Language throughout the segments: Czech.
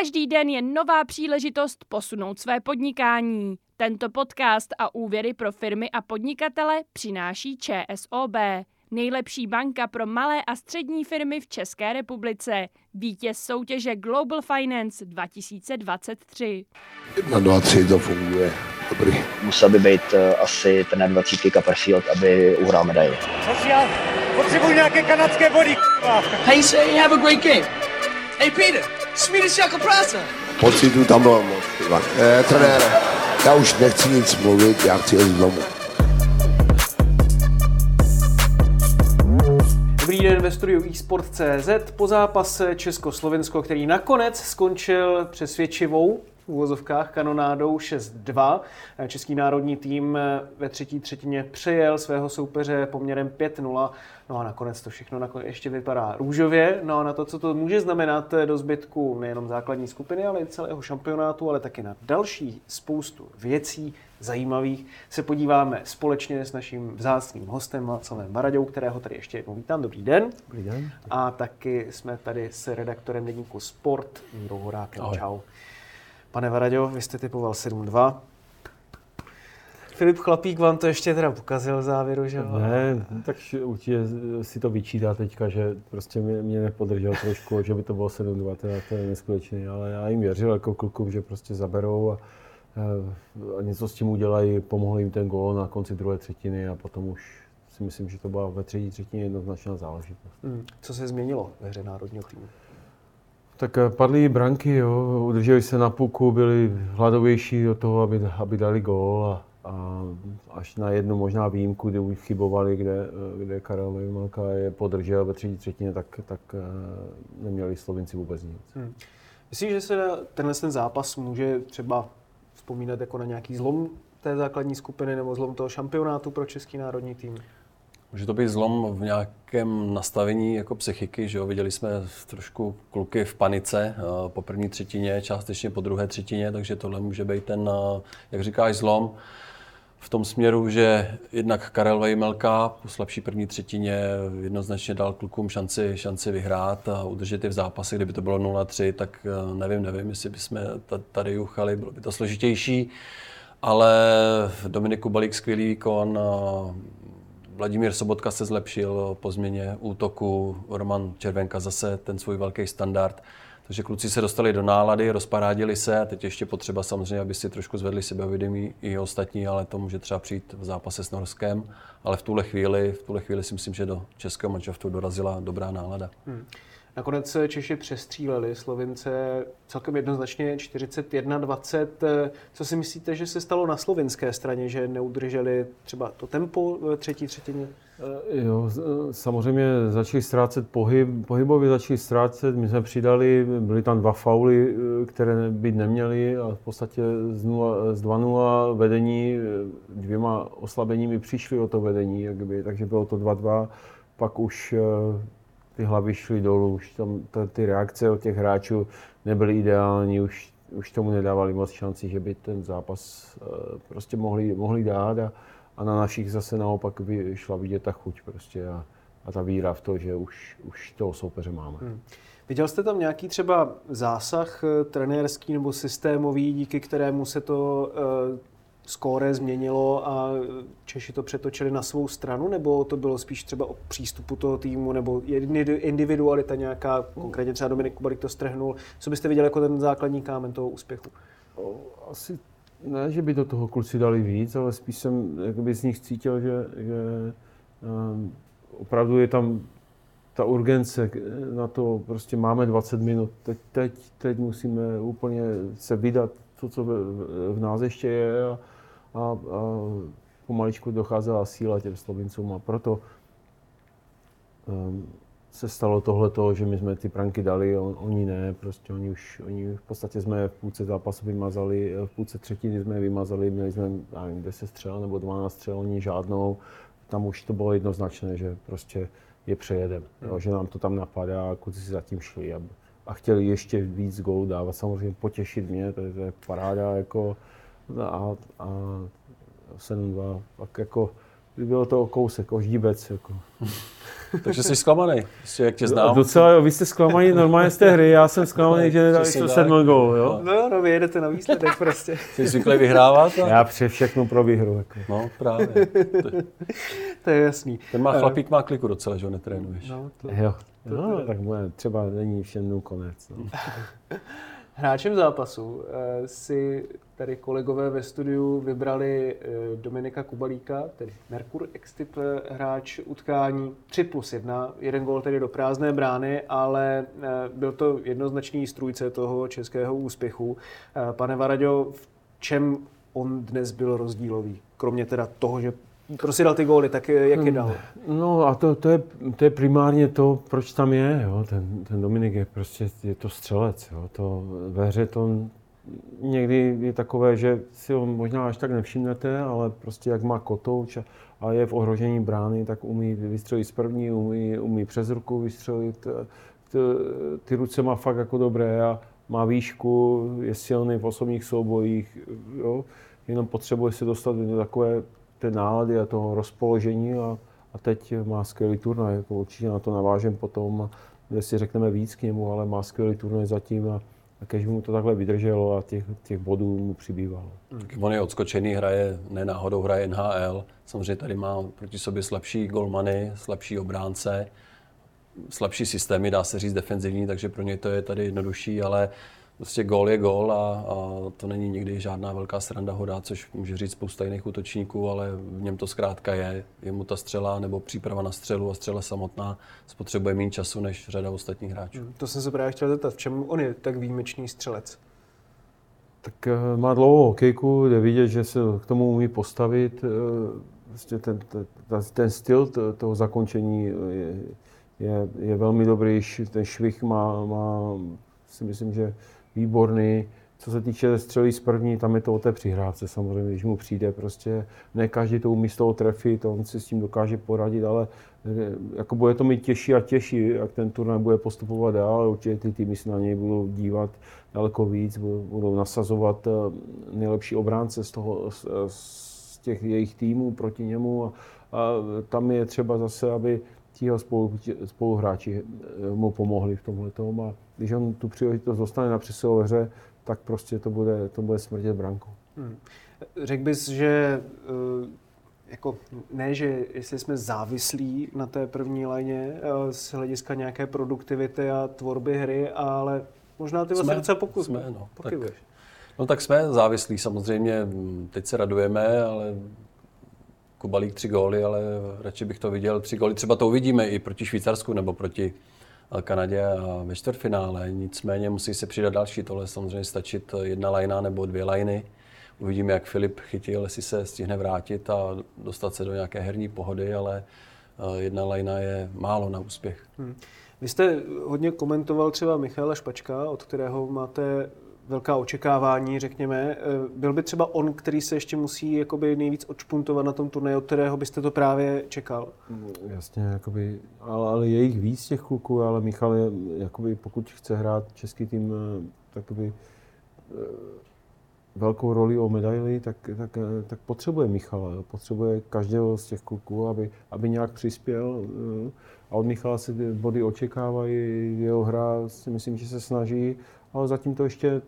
Každý den je nová příležitost posunout své podnikání. Tento podcast a úvěry pro firmy a podnikatele přináší ČSOB. Nejlepší banka pro malé a střední firmy v České republice. Vítěz soutěže Global Finance 2023. Na 2 3 to funguje. Dobrý. Musel by být uh, asi ten 20 Copperfield, aby uhrál medaili. Já potřebuji nějaké kanadské body. Hey, say, have a great game. Hey, Peter, Swedish jako práce. Pocitu tam bylo moc. Eh, trenére, já už nechci nic mluvit, já chci jít domů. Dobrý den ve studiu eSport.cz po zápase Česko-Slovensko, který nakonec skončil přesvědčivou v úvozovkách kanonádou 6-2. Český národní tým ve třetí třetině přejel svého soupeře poměrem 5-0. No a nakonec to všechno nakonec ještě vypadá růžově. No a na to, co to může znamenat do zbytku nejenom základní skupiny, ale i celého šampionátu, ale taky na další spoustu věcí zajímavých, se podíváme společně s naším vzácným hostem Václavem Varaďou, kterého tady ještě jednou vítám. Dobrý den. Dobrý den. A taky jsme tady s redaktorem deníku Sport, Mírou Horákem. Čau. Pane Varaďo, vy jste typoval 7-2. Filip Chlapík vám to ještě teda pokazil v závěru, že jo? Ne, tak určitě si to vyčítá teďka, že prostě mě, mě nepodržel trošku, že by to bylo 7-2, teda to je neskutečné, ale já jim věřil jako klukům, že prostě zaberou a, a něco s tím udělají, pomohli jim ten gól na konci druhé třetiny a potom už si myslím, že to byla ve třetí třetině jednoznačná záležitost. Hmm. Co se změnilo ve hře národního týmu? Tak padly branky, jo, udrželi se na puku, byli hladovější do toho, aby, aby dali gól a, a až na jednu možná výjimku, kdy už chybovali, kde, kde Karel Vejmalka je podržel ve třetí třetině, tak, tak neměli Slovinci vůbec nic. Hmm. Myslím, že se tenhle ten zápas může třeba vzpomínat jako na nějaký zlom té základní skupiny nebo zlom toho šampionátu pro český národní tým? Může to být zlom v nějakém nastavení jako psychiky, že jo? Viděli jsme trošku kluky v panice po první třetině, částečně po druhé třetině, takže tohle může být ten, jak říkáš, zlom v tom směru, že jednak Karel Vejmelka po slabší první třetině jednoznačně dal klukům šanci, šanci vyhrát a udržet je v zápase. Kdyby to bylo 0-3, tak nevím, nevím, jestli bychom tady juchali, bylo by to složitější. Ale Dominik Kubalík skvělý výkon, Vladimír Sobotka se zlepšil po změně útoku, Roman Červenka zase ten svůj velký standard. Takže kluci se dostali do nálady, rozparádili se teď ještě potřeba samozřejmě, aby si trošku zvedli sebevědomí i ostatní, ale to může třeba přijít v zápase s Norskem. Ale v tuhle chvíli, v tuhle chvíli si myslím, že do českého manšaftu dorazila dobrá nálada. Hmm. Nakonec Češi přestříleli Slovince celkem jednoznačně 41-20. Co si myslíte, že se stalo na slovinské straně, že neudrželi třeba to tempo v třetí třetině? Jo, samozřejmě začali ztrácet pohyb, pohybově začali ztrácet, my jsme přidali, byly tam dva fauly, které být neměly a v podstatě z, 0, z 2-0 vedení dvěma oslabeními přišli o to vedení, jakby, takže bylo to 2-2, pak už ty hlavy šly dolů, už tam ta, ty reakce od těch hráčů nebyly ideální, už, už tomu nedávali moc šanci, že by ten zápas uh, prostě mohli, mohli dát a, a na našich zase naopak by šla vidět ta chuť prostě a, a ta víra v to, že už, už toho soupeře máme. Hmm. Viděl jste tam nějaký třeba zásah eh, trenérský nebo systémový, díky kterému se to uh, skóre změnilo a Češi to přetočili na svou stranu, nebo to bylo spíš třeba o přístupu toho týmu, nebo individualita nějaká, konkrétně třeba Dominik Kubarik to strhnul. Co byste viděli jako ten základní kámen toho úspěchu? Asi ne, že by do toho kluci dali víc, ale spíš jsem jakoby z nich cítil, že, že um, opravdu je tam ta urgence na to, prostě máme 20 minut, teď, teď, teď musíme úplně se vydat to, co v, v nás ještě je a, a, a pomaličku docházela síla těm Slovincům a proto um, se stalo tohle toho, že my jsme ty pranky dali, on, oni ne, prostě oni už, oni v podstatě jsme v půlce zápasu vymazali, v půlce třetiny jsme vymazali, měli jsme, nevím, 10 střel nebo 12 střel, oni žádnou, tam už to bylo jednoznačné, že prostě je přejedem, hmm. jo, že nám to tam napadá a kluci si zatím šli a, a chtěli ještě víc gólů dávat, samozřejmě potěšit mě, to je, to je paráda, jako, a, a 7-2, pak jako bylo to o kousek, o ždíbec. Jako. Takže jsi zklamaný, jak tě znám. Docela, jo, vy jste zklamaný normálně z té hry, já jsem zklamaný, že nedali to sedmý gol, jo. No, no, vy jedete na výsledek prostě. Jsi zvyklý vyhrávat? A... Já přeji všechno pro výhru. Jako. No, právě. To je jasný. Ten má chlapík má kliku docela, že ho netrénuješ. No, to... Jo. No, tak bude, třeba není všem dnů konec. No. Hráčem zápasu eh, si tady kolegové ve studiu vybrali eh, Dominika Kubalíka, tedy Merkur Extip hráč utkání 3 plus 1, jeden gól tedy do prázdné brány, ale eh, byl to jednoznačný strůjce toho českého úspěchu. Pane Varaďo, v čem on dnes byl rozdílový? Kromě teda toho, že prostě dal ty góly, tak eh, jak je dal? No a to, to, je, to je primárně to, proč tam je. Jo. Ten, ten Dominik je prostě je to střelec. Jo. To, ve hře to někdy je takové, že si ho možná až tak nevšimnete, ale prostě jak má kotouč a, a je v ohrožení brány, tak umí vystřelit z první, umí, umí přes ruku vystřelit. Ty, ty ruce má fakt jako dobré a má výšku, je silný v osobních soubojích. Jo. Jenom potřebuje se dostat do takové té nálady a toho rozpoložení a, a teď má skvělý turnaj, jako určitě na to navážem potom, kde si řekneme víc k němu, ale má skvělý turnaj zatím a, a když mu to takhle vydrželo a těch, těch bodů mu přibývalo. On je odskočený, hraje, ne náhodou hraje NHL. Samozřejmě tady má proti sobě slabší golmany, slabší obránce, slabší systémy, dá se říct defenzivní, takže pro něj to je tady jednodušší, ale prostě gól je gól a, a to není nikdy žádná velká sranda ho dát, což může říct spousta jiných útočníků, ale v něm to zkrátka je. Je mu ta střela nebo příprava na střelu a střela samotná spotřebuje méně času než řada ostatních hráčů. To jsem se právě chtěl zeptat, v čem on je tak výjimečný střelec? Tak eh, má dlouhou hokejku, jde vidět, že se k tomu umí postavit. eh, Prostě ten, ten, ten styl toho zakončení je, je, je velmi dobrý, ten švih má, má, si myslím, že výborný. Co se týče střelí z první, tam je to o té přihrávce samozřejmě, když mu přijde prostě, ne každý to umí z toho trefit, on si s tím dokáže poradit, ale eh, jako bude to mít těžší a těžší, jak ten turnaj bude postupovat dál, určitě ty týmy se na něj budou dívat daleko víc, budou- budou nasazovat eh, nejlepší obránce z, toho, z, z těch jejich týmů proti němu a, a tam je třeba zase, aby ti jeho spolu, spoluhráči eh, mu pomohli v tomhle a když on tu příležitost dostane na přesilové hře, tak prostě to bude, to bude smrtět brankou. Řekl bys, že eh, jako ne, že jestli jsme závislí na té první léně eh, z hlediska nějaké produktivity a tvorby hry, ale možná ty vlastně docela pokus. jsme, no, tak, no tak jsme závislí samozřejmě, teď se radujeme, ale Kubalík tři góly, ale radši bych to viděl tři góly. Třeba to uvidíme i proti Švýcarsku nebo proti eh, Kanadě a ve čtvrtfinále. Nicméně musí se přidat další. Tohle samozřejmě stačit jedna lajna nebo dvě lajny. Uvidíme, jak Filip chytil, jestli se stihne vrátit a dostat se do nějaké herní pohody, ale eh, jedna lajna je málo na úspěch. Vy jste hodně komentoval třeba Michaela Špačka, od kterého máte velká očekávání, řekněme. Eh, Byl by třeba on, který se ještě musí jakoby nejvíc odšpuntovat na tom turnaji, od kterého byste to právě čekal? Jasně, jakoby, ale, ale je jich víc těch kluků, ale Michal je, jakoby, pokud chce hrát český tým eh, takoby, eh, velkou roli o medaili, tak, tak, tak potřebuje Michala, jo. potřebuje každého z těch kluků, aby, aby nějak přispěl. A od Michala se body očekávají, jeho hra si myslím, že se snaží, ale zatím to ještě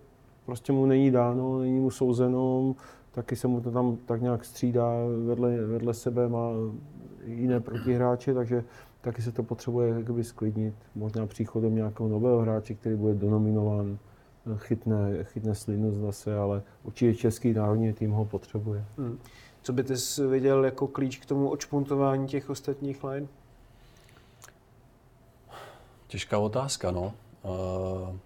prostě mu není dáno, není mu souzeno, taky se mu to tam tak nějak střídá vedle, vedle sebe, má jiné protihráče, takže taky se to potřebuje jakoby sklidnit. Možná příchodem nějakého nového hráče, který bude donominován, chytne, chytne slinu zase, ale určitě český národní tým ho potřebuje. Hmm. Co by ty viděl jako klíč k tomu odšpuntování těch ostatních line? Těžká otázka, no. Uh,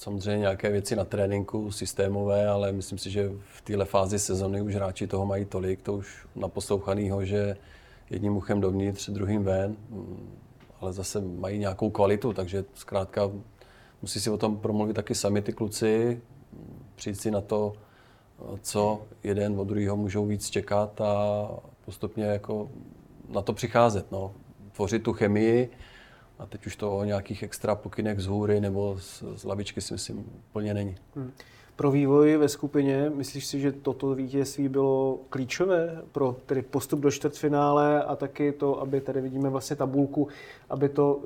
samozřejmě nějaké věci na tréninku, systémové, ale myslím si, že v téhle fázi sezony už hráči toho mají tolik, to už naposlouchanýho, že jedním uchem dovnitř, druhým ven, ale zase mají nějakou kvalitu, takže zkrátka musí si o tom promluvit taky sami ty kluci, přijít si na to, co jeden od druhého můžou víc čekat a postupně jako na to přicházet. No. Tvořit tu chemii, A teď už to o nějakých extra pokynech z hůry nebo z, z lavičky si myslím úplně není. Hmm. Pro vývoj ve skupině, myslíš si, že toto vítězství bylo klíčové pro tedy postup do čtvrtfinále a taky to, aby tady vidíme vlastně tabulku, aby to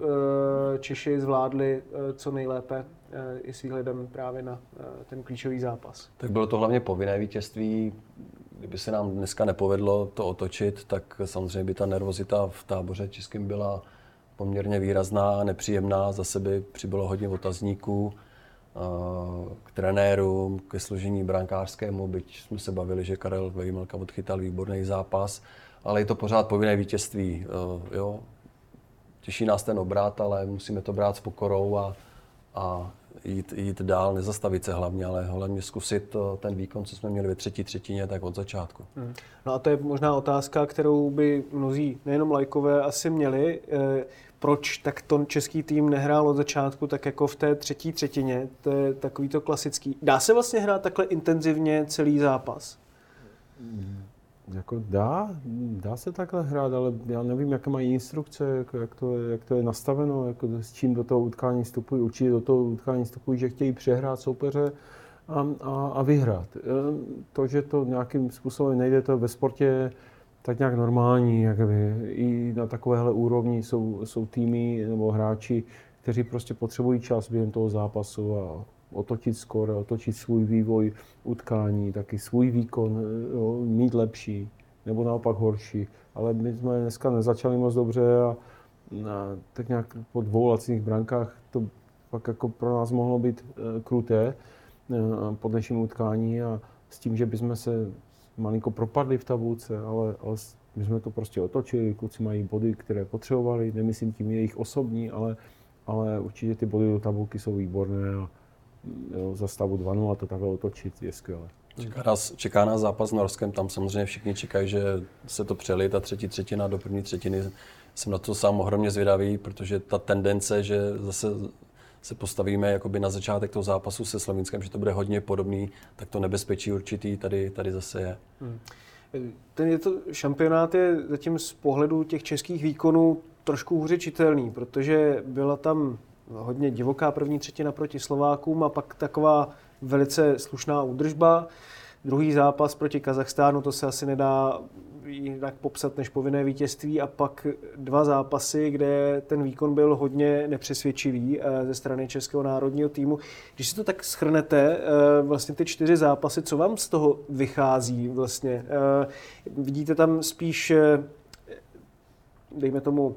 e, Češi zvládli e, co nejlépe e, i s výhledem právě na e, ten klíčový zápas? Tak bylo to hlavně povinné vítězství. Kdyby se nám dneska nepovedlo to otočit, tak samozřejmě by ta nervozita v táboře českým byla poměrně výrazná nepříjemná. Zase by přibylo hodně otazníků k trenérům, ke složení brankářskému, byť jsme se bavili, že Karel Vejmelka odchytal výborný zápas, ale je to pořád povinné vítězství. Jo? Těší nás ten obrat, ale musíme to brát s pokorou a, a jít, jít dál, nezastavit se hlavně, ale hlavně zkusit ten výkon, co jsme měli ve třetí třetině, tak od začátku. Hmm. No a to je možná otázka, kterou by mnozí, nejenom lajkové, asi měli. Proč tak to český tým nehrál od začátku tak jako v té třetí třetině. To je takový to klasický. Dá se vlastně hrát takhle intenzivně celý zápas? Jako dá, dá se takhle hrát, ale já nevím, jaké mají instrukce, jako jak, to, jak to je nastaveno, jako s čím do toho utkání vstupují. Určitě do toho utkání vstupují, že chtějí přehrát soupeře a, a, a vyhrát. To, že to nějakým způsobem nejde, to ve sportě tak nějak normální. Jakoby. I na takovéhle úrovni jsou, jsou týmy nebo hráči, kteří prostě potřebují čas během toho zápasu a otočit skoro, otočit svůj vývoj utkání, taky svůj výkon, jo, mít lepší nebo naopak horší. Ale my jsme dneska nezačali moc dobře a, a tak nějak po dvou laciných brankách to pak jako pro nás mohlo být e, kruté e, po dnešním utkání a s tím, že bychom se malinko propadli v tabulce, ale, ale my jsme to prostě otočili, kluci mají body, které potřebovali, nemyslím tím jejich osobní, ale, ale určitě ty body do tabulky jsou výborné a jo, za stavu 2 a to takhle otočit je skvělé. Čeká nás, čeká nás zápas s Norskem, tam samozřejmě všichni čekají, že se to přelije, ta třetí třetina do první třetiny. Jsem na to sám ohromně zvědavý, protože ta tendence, že zase se postavíme jakoby na začátek toho zápasu se Slovinskem, že to bude hodně podobný, tak to nebezpečí určitý tady, tady zase je. Hmm. Ten je to, šampionát je zatím z pohledu těch českých výkonů trošku hůře čitelný, protože byla tam hodně divoká první třetina proti Slovákům a pak taková velice slušná údržba. Druhý zápas proti Kazachstánu, to se asi nedá jinak popsat než povinné vítězství a pak dva zápasy, kde ten výkon byl hodně nepřesvědčivý eh, ze strany Českého národního týmu. Když si to tak schrnete, eh, vlastně ty čtyři zápasy, co vám z toho vychází vlastně? Eh, vidíte tam spíš dejme tomu,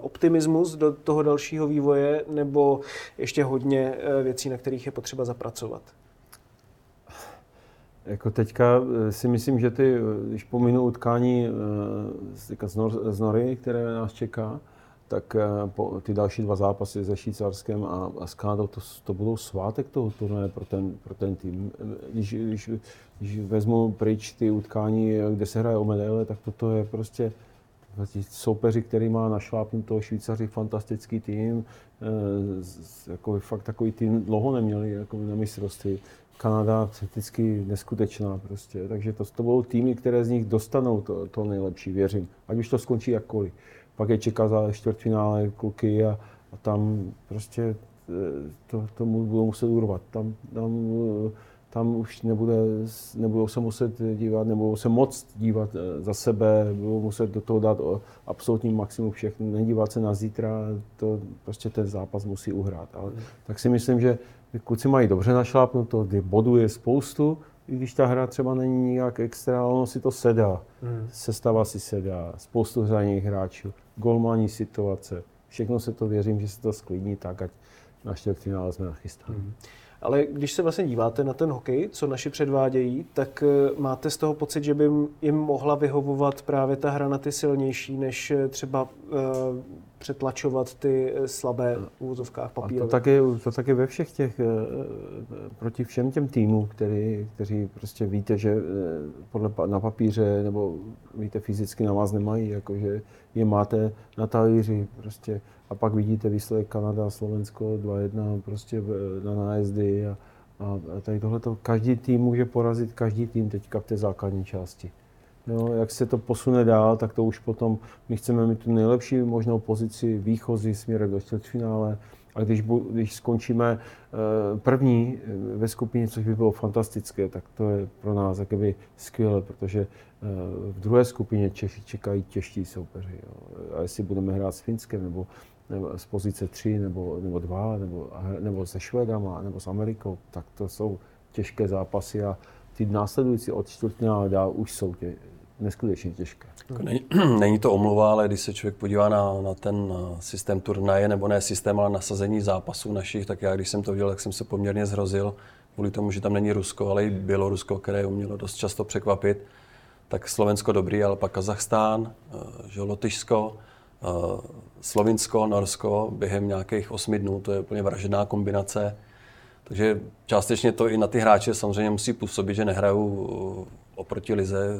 optimismus do toho dalšího vývoje, nebo ještě hodně věcí, na kterých je potřeba zapracovat? Jako teďka eh, si myslím, že ty, eh, když pominu utkání eh, z, Nor, z Nory, které nás čeká, tak po, ty další dva zápasy se Švýcarskem a, a s Kanadou, to, to budou svátek toho turnaje pro ten, pro ten tým. Když, když, když vezmu pryč ty utkání, kde se hraje o medaile, tak toto je prostě soupeři, který má našlápnuto Švýcaři fantastický tým, jako fakt takový tým dlouho neměli jako na mistrovství. Kanada vždycky neskutečná prostě. Takže to, to budou týmy, které z nich dostanou to, to nejlepší, věřím. Ať už to skončí jakkoliv. Pak je čeká za čtvrtfinále kluky a, a tam prostě e, to, tomu budou muset urvat. Tam, tam, e, tam už nebude, nebudou se muset dívat, nebudou se moc dívat e, za sebe, budou muset do toho dát absolutní maximum všechno, nedívat se na zítra, to prostě ten zápas musí uhrát. Ale, tak si myslím, že kluci mají dobře našlápnuto, kdy bodů je spoustu, i když ta hra třeba není nějak extra, ono si to sedá. Hmm. Sestava si sedá, spoustu zraněných hráčů, golmání situace. Všechno se to věřím, že se to sklidní tak, ať na čtvrtfinále jsme nachystáni. Hmm. Ale když se vlastně díváte na ten hokej, co naši předvádějí, tak eh, máte z toho pocit, že by jim mohla vyhovovat právě ta hra na ty silnější, než eh, třeba uh, přetlačovat ty slabé v úvozovkách papírové. to taky, to taky ve všech těch, proti všem těm týmům, který, kteří prostě víte, že podle, na papíře nebo víte, fyzicky na vás nemají, jakože je máte na talíři, prostě a pak vidíte výsledek Kanada, Slovensko 2-1 prostě na nájezdy a, a tady tohle každý tým může porazit každý tým teďka v té základní části. Jo, jak se to posune dál, tak to už potom my chceme mít tu nejlepší možnou pozici výchozí směrem do čtvrtfinále. A když, když skončíme eh, první eh, ve skupině, což by bylo fantastické, tak to je pro nás jakoby skvělé, protože eh, v druhé skupině Češi čekají těžší soupeři. Jo. A jestli budeme hrát s Finskem, nebo, nebo z pozice 3, nebo, nebo 2, nebo, nebo se Švédama, nebo s Amerikou, tak to jsou těžké zápasy a ty následující od čtvrtfinále dál už jsou tě, neskutečně těžké. Jako není, není to omluva, ale když se člověk podívá na, na ten systém turnaje, nebo ne systém, ale nasazení zápasů našich, tak já když jsem to viděl, tak jsem se poměrně zhrozil, kvůli tomu, že tam není Rusko, ale i Bělorusko, které umělo dost často překvapit. Tak Slovensko dobrý, ale pak Kazachstán, eh, že Lotyšsko, eh, Slovinsko, Norsko během nějakých osmi dnů, to je úplně vražedná kombinace. Takže částečně to i na ty hráče samozřejmě musí působit, že nehrajou eh, oproti lize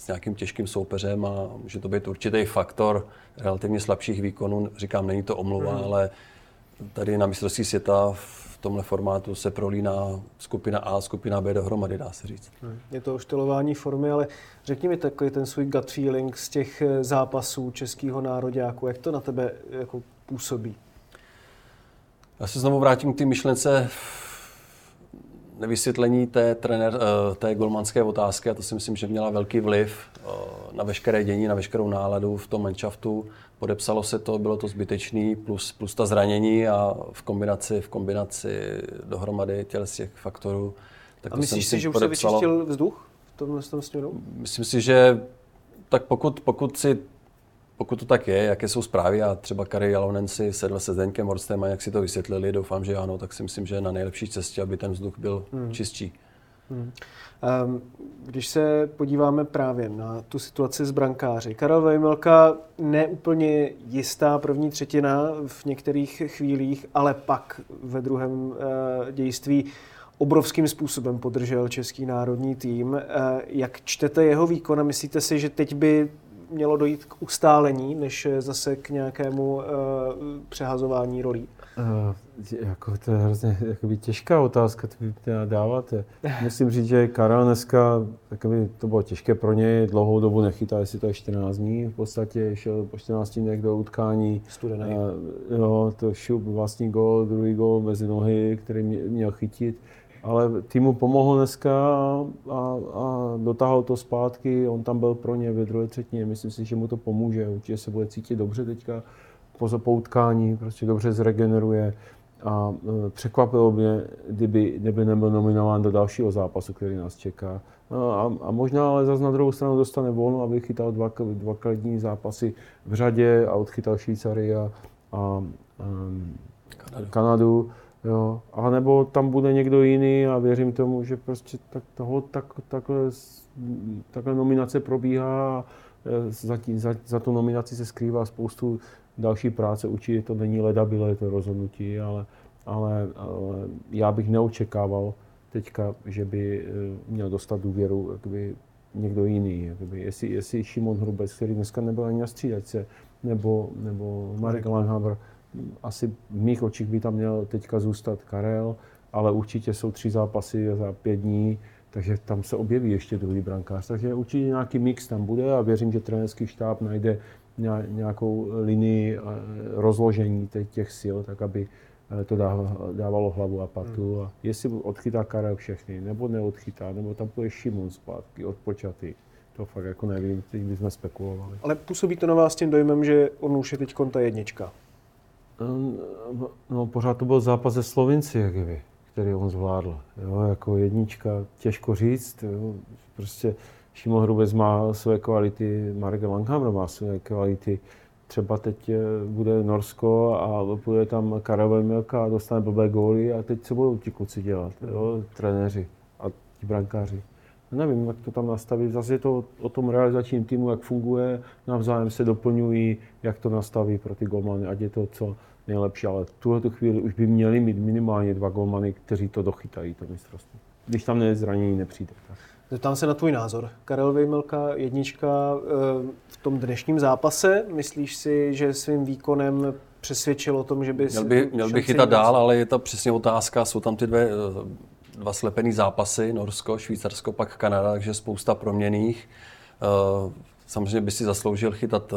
s nějakým těžkým soupeřem a může to být určitý faktor relativně slabších výkonů. Říkám, není to omluva, mm. ale tady na mistrovství světa v tomhle formátu se prolíná skupina A, skupina B dohromady, dá se říct. Hmm. Je to oštelování formy, ale řekni mi takový ten svůj gut feeling z těch eh, zápasů českého nároďáku, jak to na tebe jako působí? Já se znovu vrátím k té myšlence nevysvětlení té, trenér, eh, té golmanské otázky a to si myslím, že měla velký vliv eh, na veškeré dění, na veškerou náladu v tom manšaftu. Podepsalo se to, bylo to zbytečný, plus, plus ta zranění a v kombinaci, v kombinaci dohromady těle z těch faktorů. Tak a myslíš si, že už podepsalo. se vyčistil vzduch v tomhle směru? Myslím si, že tak pokud, pokud si pokud to tak je, jaké jsou zprávy a třeba Kari Jalonen si sedl se Zdeňkem Horstem a jak si to vysvětlili, doufám, že ano, tak si myslím, že je na nejlepší cestě, aby ten vzduch byl hmm. čistší. Hmm. Um, když se podíváme právě na tu situaci s brankáři, Karel Vejmelka neúplně jistá první třetina v některých chvílích, ale pak ve druhém uh, dějství obrovským způsobem podržel český národní tým. Uh, jak čtete jeho výkon a myslíte si, že teď by mělo dojít k ustálení, než zase k nějakému uh, přehazování rolí? Uh, jako to je hrozně jakoby, těžká otázka, to vy dáváte. Musím říct, že Karel dneska, jakoby, to bylo těžké pro něj, dlouhou dobu nechytá, jestli to je 14 dní, v podstatě šel po 14 dnech do utkání. Studený. Uh, jo, to šup vlastní gol, druhý gol mezi nohy, který měl chytit ale týmu pomohl dneska a, a, dotáhl to zpátky. On tam byl pro ně ve druhé třetině. Myslím si, že mu to pomůže. Určitě se bude cítit dobře teďka po zapoutkání, prostě dobře zregeneruje. A e, překvapilo mě, kdyby, kdyby nebyl nominován do dalšího zápasu, který nás čeká. No a, a možná ale zase na druhou stranu dostane volno, aby chytal dva, dva kvalitní zápasy v řadě a odchytal Švýcary a, a, a Kanadu. Kanadu Jo, a nebo tam bude někdo jiný a věřím tomu, že prostě tak toho, tak, takhle, takhle nominace probíhá a e, za, tí, za, za tu nominaci se skrývá spoustu další práce. Určitě to není ledabile, to rozhodnutí, ale, ale, ale já bych neočekával teďka, že by e, měl dostat důvěru jakoby, někdo jiný. Jakoby, jestli, jestli Šimon Hrubec, který dneska nebyl ani na střídačce, nebo, nebo Marek Langhaber, asi v mých očích by tam měl teďka zůstat Karel, ale určitě jsou tři zápasy za pět dní, takže tam se objeví ještě druhý brankář. Takže určitě nějaký mix tam bude a věřím, že trenerský štáb najde nějakou linii eh, rozložení těch sil, tak aby eh, to dávalo hlavu a patu. Hmm. A jestli odchytá Karel všechny, nebo neodchytá, nebo tam bude Šimon zpátky, odpočatý. To fakt jako nevím, teď bychom spekulovali. Ale působí to na vás tím dojmem, že on už je teď konta jednička. No, pořád to byl zápas ze Slovinci, jak vy, který on zvládl. Jo, jako jednička, těžko říct. Jo. Prostě Šimon Hrubec má své kvality, Marek Langhammer má své kvality. Třeba teď eh, bude Norsko a bude tam Karel Milka a dostane blbé góly a teď co budou ti kluci dělat, jo, trenéři a ti brankáři. Nevím, jak to tam nastavit. Zase je to o tom realizačním týmu, jak funguje, navzájem se doplňují, jak to nastaví pro ty golmany, ať je to co nejlepší, ale v tuhle chvíli už by měli mít minimálně dva golmany, kteří to dochytají, to mistrovství. Když tam zranění nepřijde. Tak. Zeptám se na tvůj názor. Karel Vejmelka, jednička eh, v tom dnešním zápase. Myslíš si, že svým výkonem přesvědčil o tom, že by... Měl by, měl by chytat dál, ale je to přesně otázka. Jsou tam ty dvě, eh, dva slepený zápasy, Norsko, Švýcarsko, pak Kanada, takže spousta proměných. Samozřejmě by si zasloužil chytat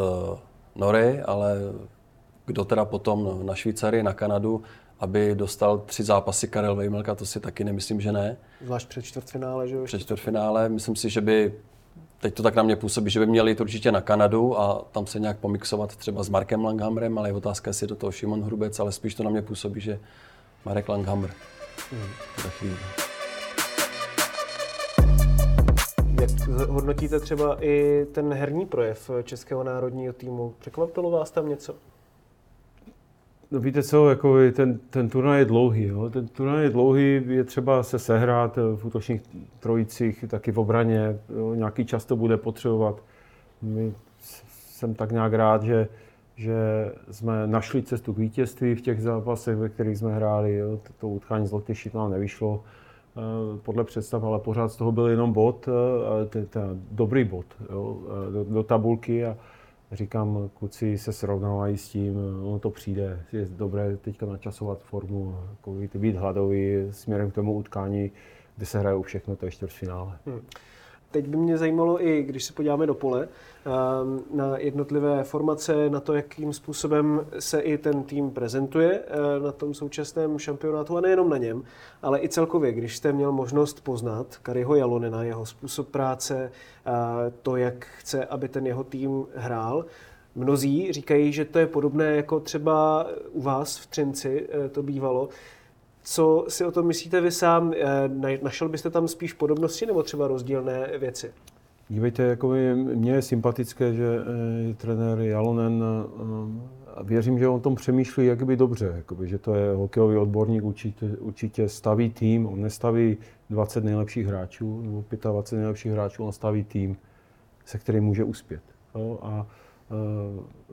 Nory, ale kdo teda potom na Švýcary, na Kanadu, aby dostal tři zápasy Karel Vejmelka, to si taky nemyslím, že ne. Zvlášť před čtvrtfinále, že jo? Před čtvrtfinále, myslím si, že by teď to tak na mě působí, že by měli jít určitě na Kanadu a tam se nějak pomixovat třeba s Markem Langhammerem, ale je otázka, jestli do toho Šimon Hrubec, ale spíš to na mě působí, že Marek Langhammer. Hmm. Jak hodnotíte třeba i ten herní projev Českého národního týmu? Překvapilo vás tam něco? No víte co, jako ten, ten turnaj je dlouhý. Jo? Ten turnaj je dlouhý, je třeba se sehrát v útočných trojicích, taky v obraně. Jo? Nějaký čas to bude potřebovat. My jsem tak nějak rád, že, že jsme našli cestu k vítězství v těch zápasech, ve kterých jsme hráli. Jo? To utkání z Lotyši nám nevyšlo eh, podle představ, ale pořád z toho byl jenom bod, eh, ten dobrý bod jo? Eh, do, do tabulky. A, říkám, kluci se srovnávají s tím, ono to přijde, je dobré teďka načasovat formu, jako být hladový směrem k tomu utkání, kde se hrajou všechno, to je čtvrtfinále. Hmm. Teď by mě zajímalo i, když se podíváme do pole, ehm, na jednotlivé formace, na to, jakým způsobem se i ten tým prezentuje eh, na tom současném šampionátu a nejenom na něm, ale i celkově, když jste měl možnost poznat Kariho Jalonena, jeho způsob práce, eh, to, jak chce, aby ten jeho tým hrál, Mnozí říkají, že to je podobné jako třeba u vás v Třinci eh, to bývalo. Co si o tom myslíte vy sám? Eh, našel byste tam spíš podobnosti nebo třeba rozdílné věci? Dívejte, jako mně je sympatické, že eh, je trenér Jalonen eh, a věřím, že on tom přemýšlí jak by dobře, jakoby, že to je hokejový odborník, určitě, určitě staví tým, on nestaví 20 nejlepších hráčů nebo 25 nejlepších hráčů, on staví tým, se kterým může uspět. Jo? A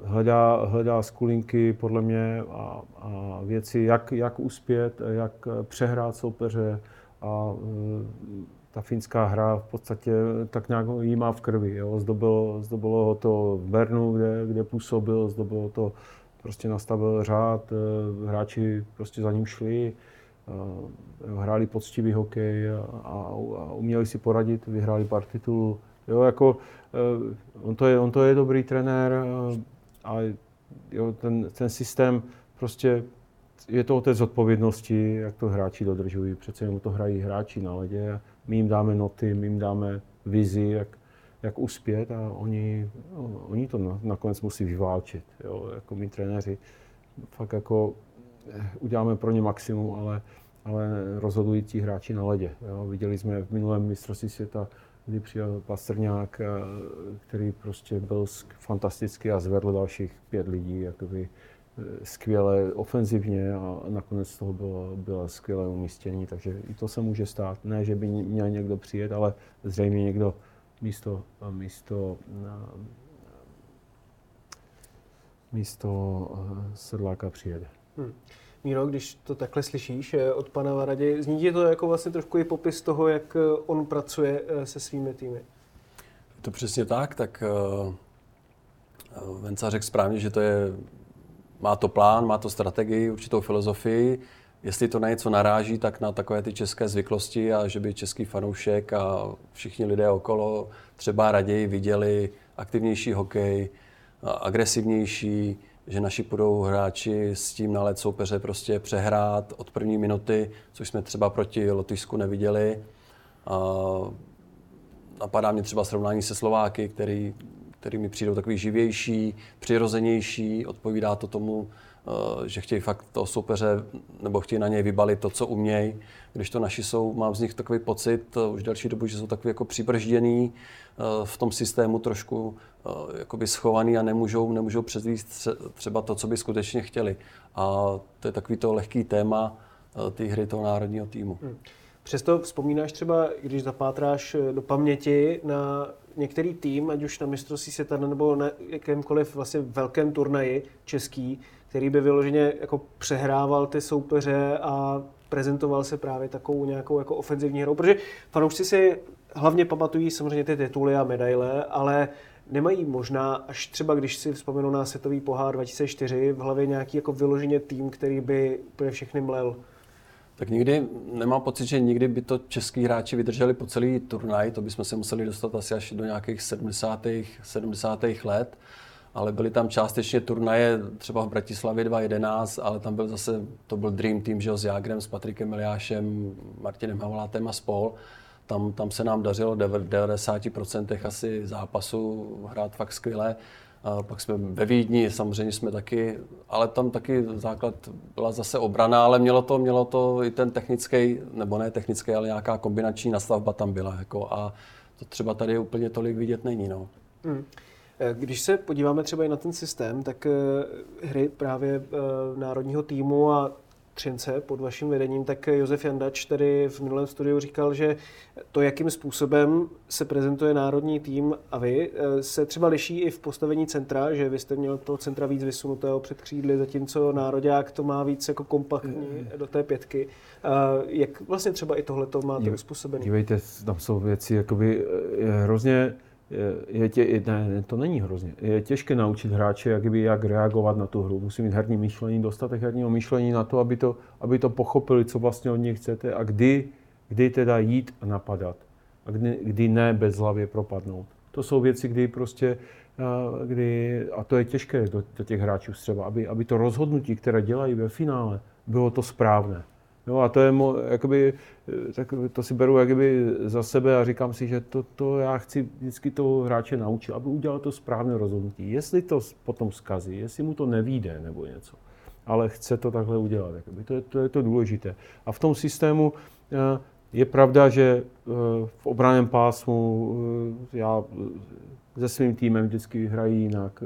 hledá, hledá skulinky podle mě a, a věci, jak, jak uspět, jak přehrát soupeře a eh, ta finská hra v podstatě tak nějak jí má v krvi. Jo. Zdobilo, zdobilo ho to v Bernu, kde, kde působil, zdobilo to, prostě nastavil řád, eh, hráči prostě za ním šli, hráli poctivý hokej a, a, a uměli si poradit, vyhráli pár titulů. Jo, jako, uh, on, to je, on to je dobrý trenér, uh, ale jo, ten, ten systém prostě je to o té zodpovědnosti, jak to hráči dodržují. Přece jenom to hrají hráči na ledě. My jim dáme noty, my jim dáme vizi, jak, jak uspět a oni, no, oni to na, nakonec musí vyválčit. Jo, jako my trenéři fakt jako eh, uděláme pro ně maximum, ale, ale rozhodují ti hráči na ledě. Jo. Viděli jsme v minulém mistrovství světa kdy přijel Pastrňák, který prostě byl fantastický a zvedl dalších pět lidí jakoby e, skvěle ofenzivně a nakonec toho bylo, bylo skvělé umístění, takže i to se může stát. Ne, že by měl někdo přijet, ale zřejmě někdo místo, místo, místo e, sedláka přijede. Hmm. Míro, když to takhle slyšíš eh, od pana Varadě, zní ti to jako vlastně trošku i popis toho, jak eh, on pracuje eh, se svými týmy? Je to přesně tak, tak uh, Venca řekl správně, že to je, má to plán, má to strategii, určitou filozofii. Jestli to na něco naráží, tak na takové ty české zvyklosti a že by český fanoušek a všichni lidé okolo třeba raději viděli aktivnější hokej, agresivnější, že naši budou hráči s tím na soupeře prostě přehrát od první minuty, což jsme třeba proti Lotyšsku neviděli. A napadá mě třeba srovnání se Slováky, který, který mi přijdou takový živější, přirozenější, odpovídá to tomu, že chtějí fakt toho soupeře, nebo chtějí na něj vybalit to, co umějí, když to naši jsou, mám z nich takový pocit eh, už další dobu, že jsou takový jako přibržděný eh, v tom systému trošku Eh, jakoby schovaný a nemůžou, nemůžou přezvíst třeba to, co by skutečně chtěli. A to je takový to lehký téma eh, té hry toho národního týmu. Hmm. Přesto vzpomínáš třeba, když zapátráš eh, do paměti na některý tým, ať už na mistrovství světa nebo na jakémkoliv vlastně velkém turnaji český, který by vyloženě jako přehrával ty soupeře a prezentoval se právě takovou nějakou jako ofenzivní hrou, protože fanoušci si hlavně pamatují samozřejmě ty tituly a medaile, ale nemají možná, až třeba když si vzpomenu na světový pohár 2004, v hlavě nějaký jako vyloženě tým, který by úplně všechny mlel? Tak nikdy, nemám pocit, že nikdy by to český hráči vydrželi po celý turnaj, to bychom se museli dostat asi až do nějakých 70. 70. let, ale byly tam částečně turnaje, třeba v Bratislavě 2011, ale tam byl zase, to byl Dream Team, že jo, s Jágrem, s Patrikem Miliášem, Martinem Havalátem a spol. Tam, tam se nám dařilo v 90% asi zápasů hrát fakt skvěle. A pak jsme ve Vídni, samozřejmě jsme taky, ale tam taky základ byla zase obrana, ale mělo to, mělo to i ten technický, nebo ne technický, ale nějaká kombinační nastavba tam byla. Jako, a to třeba tady úplně tolik vidět není. No. Hmm. Když se podíváme třeba i na ten systém, tak eh, hry právě eh, národního týmu a Třince pod vaším vedením, tak Josef Jandač tady v minulém studiu říkal, že to, jakým způsobem se prezentuje národní tým a vy, eh, se třeba liší i v postavení centra, že vy jste měl toho centra víc vysunutého před křídly, zatímco národák to má víc jako kompaktní do té pětky. Jak vlastně třeba i tohle to máte uspůsobené? Dívejte, tam jsou věci jakoby hrozně je tě, ne, to není hrozně. Je těžké naučit hráče, jak, by, jak reagovat na tu hru. Musí mít herní myšlení, dostatek herního myšlení na to, aby to, aby to pochopili, co vlastně od nich chcete a kdy, kdy teda jít a napadat. A kdy, kdy ne bez hlavě propadnout. To jsou věci, kdy prostě, kdy, a to je těžké do, do těch hráčů třeba, aby, aby to rozhodnutí, které dělají ve finále, bylo to správné. Jo, a to je, mo, jakoby, eh, tak to si beru jakoby za sebe a říkám si, že to, to já chci vždycky toho hráče naučit, aby udělal to správné rozhodnutí. Jestli to potom zkazí, jestli mu to nevíde nebo něco, ale chce to takhle udělat. Jakoby, to, je, to je to důležité. A v tom systému eh, je pravda, že eh, v obraném pásmu já se svým týmem vždycky hrají jinak.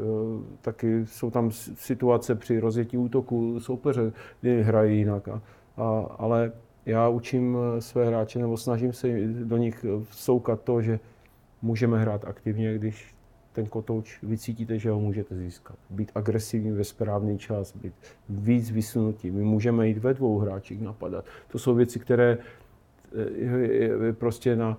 Taky jsou tam situace při rozjetí útoku soupeře, kdy hrají jinak. A a, ale já učím eh, své hráče nebo snažím se do nich vsoukat to, že můžeme hrát aktivně, když ten kotouč vycítíte, že ho můžete získat. Být agresivní ve správný čas, být víc vysunutí. My můžeme jít ve dvou hráčích napadat. To jsou věci, které eh, prostě na,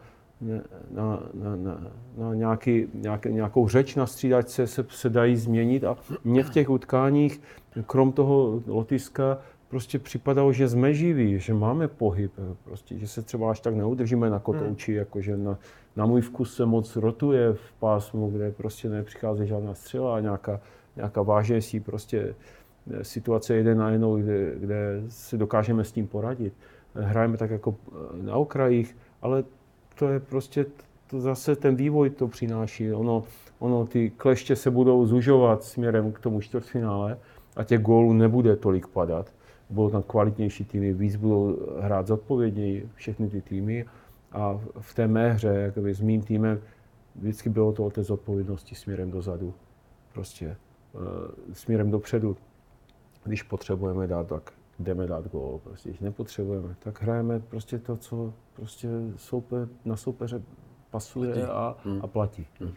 na, na, na, na nějaký, nějaký, nějakou řeč na střídačce se, se dají změnit a mě v těch utkáních, krom toho lotiska, prostě připadalo, že jsme živí, že máme pohyb, prostě, že se třeba až tak neudržíme na kotouči, hmm. jakože na, na můj vkus se moc rotuje v pásmu, kde prostě nepřichází žádná střela, nějaká, nějaká vážnější prostě eh, situace jeden na jednou, kde, kde si dokážeme s tím poradit. Hrajeme tak jako eh, na okrajích, ale to je prostě, to zase ten vývoj to přináší. Ono, ono ty kleště se budou zužovat směrem k tomu čtvrtfinále a těch gólů nebude tolik padat budou tam kvalitnější týmy, víc budou hrát zodpovědněji všechny ty týmy. A v té mé hře, jakoby s mým týmem, vždycky bylo to o té zodpovědnosti směrem dozadu. Prostě uh, směrem dopředu. Když potřebujeme dát, tak jdeme dát gól. Prostě, když nepotřebujeme, tak hrajeme prostě to, co prostě soupe, na soupeře pasuje a, hmm. a platí. Hmm.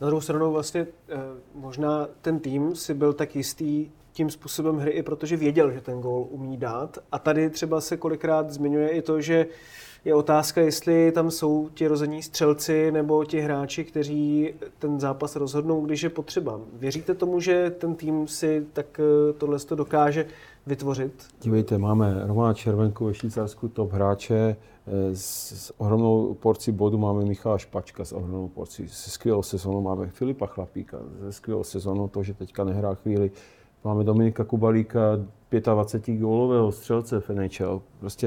Na druhou stranu vlastně eh, možná ten tým si byl tak jistý tím způsobem hry i protože věděl, že ten gól umí dát. A tady třeba se kolikrát zmiňuje i to, že je otázka, jestli tam jsou ti rození střelci nebo ti hráči, kteří ten zápas rozhodnou, když je potřeba. Věříte tomu, že ten tým si tak eh, tohle to dokáže vytvořit? Dívejte, máme Romana Červenku ve Švýcarsku, top hráče, eh, s, ohromnou porcí bodu máme Michala Špačka s ohromnou porcí. Se skvělou sezónou máme Filipa Chlapíka, se skvělou sezónou to, že teďka nehrá chvíli Máme Dominika Kubalíka, 25 gólového střelce v NHL. Prostě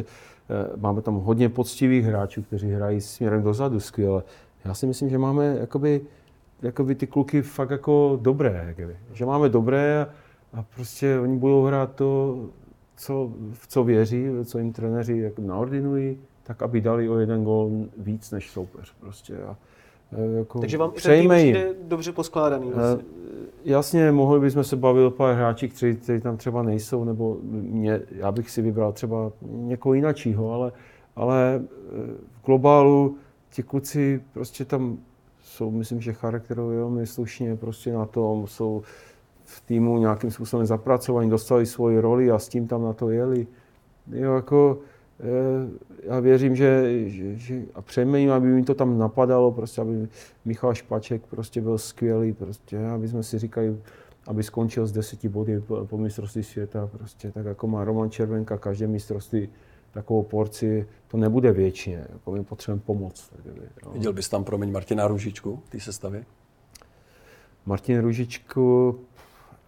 eh, máme tam hodně poctivých hráčů, kteří hrají směrem dozadu skvěle. Já si myslím, že máme jakoby, jakoby ty kluky fakt jako dobré. Jakoby. Že máme dobré a prostě oni budou hrát to, co, v co věří, co jim trenéři jako naordinují, tak aby dali o jeden gól víc než soupeř. Prostě. A, jako Takže vám přejme ten tým dobře poskládaný. Eh, vlastně. Jasně, mohli bychom se bavit o pár hráči, kteří, kteří tam třeba nejsou, nebo mě, já bych si vybral třeba někoho jináčího, ale, ale eh, v globálu ti kluci prostě tam jsou, myslím, že charakterově velmi slušně prostě na tom, jsou v týmu nějakým způsobem zapracovaní, dostali svoji roli a s tím tam na to jeli. Jo, jako, Eh, já věřím, že, že, že a přejeme jim, aby mi to tam napadalo, prostě, aby Michal Špaček prostě byl skvělý, prostě, aby jsme si říkali, aby skončil z deseti body po, po mistrovství světa, prostě, tak jako má Roman Červenka každé mistrovství takovou porci, to nebude věčně, jako my potřebujeme pomoc. Tak, jo. Viděl bys tam, promiň, Martina Růžičku v té sestavě? Martin Růžičku,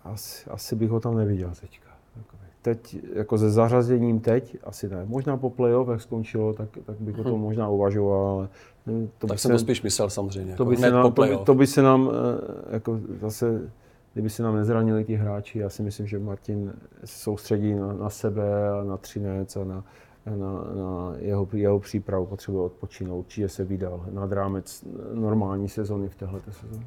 asi, asi bych ho tam neviděl teďka. Teď, jako se zařazením teď, asi ne. Možná po playoff, jak skončilo, tak, tak bych o tom mhm. možná uvažoval, ale... To tak jsem se, to spíš myslel samozřejmě. To jako by, se nám, to, by, to by se nám, eh, jako zase, kdyby se nám nezranili ti hráči, já si myslím, že Martin se soustředí na, na sebe a na Třinec a na, na, na jeho, jeho přípravu, potřebuje odpočinout, určitě se vydal nad rámec normální sezony v této sezóně.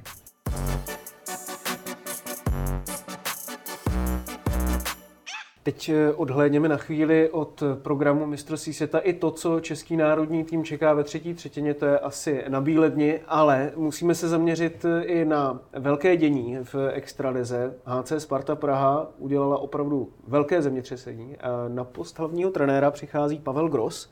Teď eh, odhlédněme na chvíli od programu mistrovství světa i to, co český národní tým čeká ve třetí třetině, to je asi na bíledni, ale musíme se zaměřit eh, i na velké dění v extralize. HC Sparta Praha udělala opravdu velké zemětřesení. Na post hlavního trenéra přichází Pavel Gros.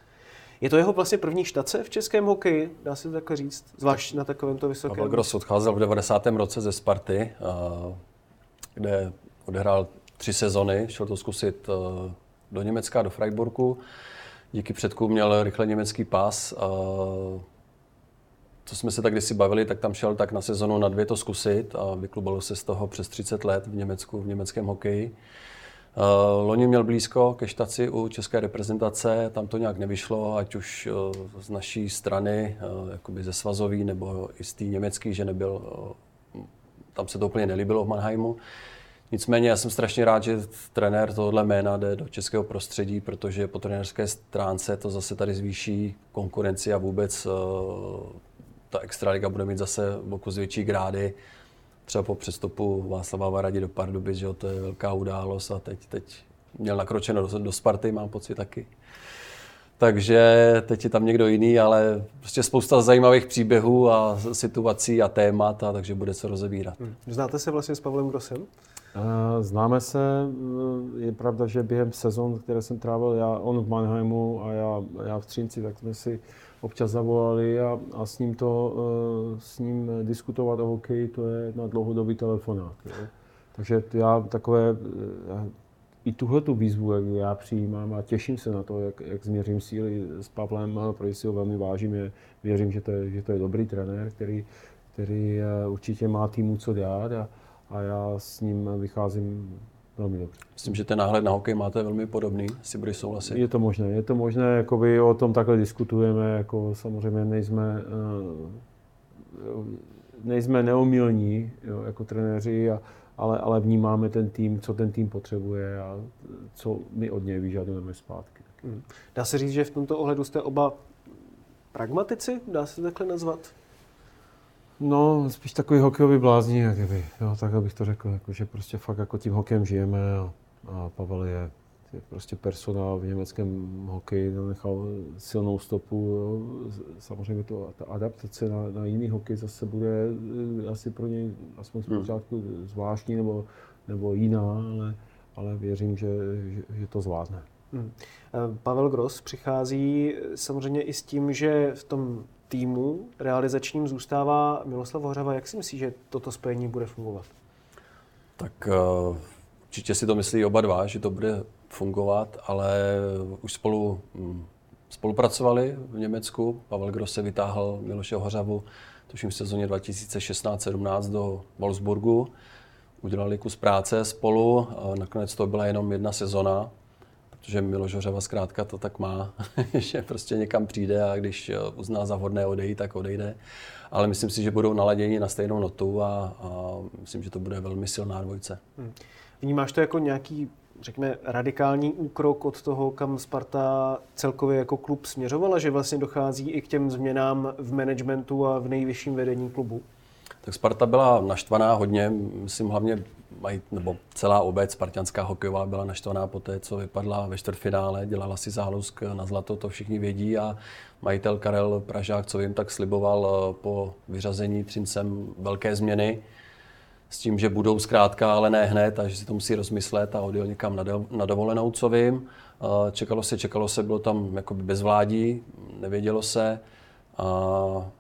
Je to jeho vlastně první štace v českém hokeji, dá se to takhle říct, zvlášť na takovémto vysokém. Pavel Gros odcházel v 90. roce ze Sparty, eh, kde odehrál tři sezony, šel to zkusit eh, do Německa, do Freiburgu. Díky předku měl rychle německý pás. Co jsme se tak kdysi bavili, tak tam šel tak na sezonu na dvě to zkusit a vyklubalo se z toho přes 30 let v Německu, v německém hokeji. Eh, loni měl blízko ke štaci u české reprezentace, tam to nějak nevyšlo, ať už eh, z naší strany, jakoby ze svazový, nebo i z té německý, že nebyl, tam se to úplně nelíbilo v Mannheimu. Nicméně já jsem strašně rád, že trenér tohohle jména jde do českého prostředí, protože po trenérské stránce to zase tady zvýší konkurenci a vůbec uh, ta extraliga bude mít zase z větší grády. Třeba po přestupu Václava Varadi do Pardubic, že to je velká událost a teď, teď měl nakročeno do, do Sparty, mám pocit taky. Takže teď je tam někdo jiný, ale prostě spousta zajímavých příběhů a situací a témat, a takže bude co rozebírat. Hmm. Znáte se vlastně s Pavlem Grosem? Známe se, eh, je pravda, že během sezon, které jsem trávil, já, on v Mannheimu a já, já v Třinci, tak jsme si občas zavolali a, a s ním to, eh, s ním diskutovat o hokeji, to je na dlouhodobý telefonát. Jo. Takže já takové, já, i tuhle tu výzvu, jak já přijímám a těším se na to, jak, jak změřím síly s Pavlem, protože si ho velmi vážím, je, věřím, že to je, že to je dobrý trenér, který, který eh, určitě má týmu co dát a, a já s ním vycházím velmi dobře. Myslím, že ten náhled na hokej máte velmi podobný, si budeš souhlasit. Je to možné, je to možné, jakoby o tom takhle diskutujeme, jako samozřejmě nejsme, eh, nejsme neomilní jo, jako trenéři, a, ale, ale vnímáme ten tým, co ten tým potřebuje a co my od něj vyžadujeme zpátky. Hmm. Dá se říct, že v tomto ohledu jste oba pragmatici, dá se takhle nazvat? No, spíš takový hokejový blázni, jak kdyby, jo, tak abych to řekl, jako, že prostě fakt jako tím hokejem žijeme a, a Pavel je, je prostě personál v německém hokeji, nechal silnou stopu, jo. samozřejmě to, ta adaptace na, na jiný hokej zase bude eh, asi pro něj aspoň z hmm. počátku zvláštní nebo, nebo jiná, ale, ale věřím, že, že, že to zvládne. Hmm. Eh, Pavel Gross přichází samozřejmě i s tím, že v tom týmu realizačním zůstává Miloslav Hořava. Jak si myslíš, že toto spojení bude fungovat? Tak uh, určitě si to myslí oba dva, že to bude fungovat, ale už spolu um, spolupracovali v Německu. Pavel Gross se vytáhl Miloše Hořavu, tuším v sezóně 2016-17 do Wolfsburgu. Udělali kus práce spolu, nakonec to byla jenom jedna sezona, protože Miloš Hořava zkrátka to tak má, že prostě někam přijde a když eh, uzná za vhodné odejít, tak odejde. Ale myslím si, že budou naladěni na stejnou notu a, a myslím, že to bude velmi silná dvojce. Hmm. Vnímáš to jako nějaký, řekněme, radikální úkrok od toho, kam Sparta celkově jako klub směřovala, že vlastně dochází i k těm změnám v managementu a v nejvyšším vedení klubu? Tak Sparta byla naštvaná hodně, myslím hlavně mají, nebo celá obec spartianská hokejová byla naštvaná po té, co vypadla ve čtvrtfinále, dělala si zálusk na zlato, to všichni vědí a majitel Karel Pražák, co jim tak sliboval eh, po vyřazení Třincem velké změny, s tím, že budou zkrátka, ale ne hned, a že si to musí rozmyslet a odjel někam na dovolenou, co vím. Eh, čekalo se, čekalo se, bylo tam jakoby bezvládí, nevědělo se. A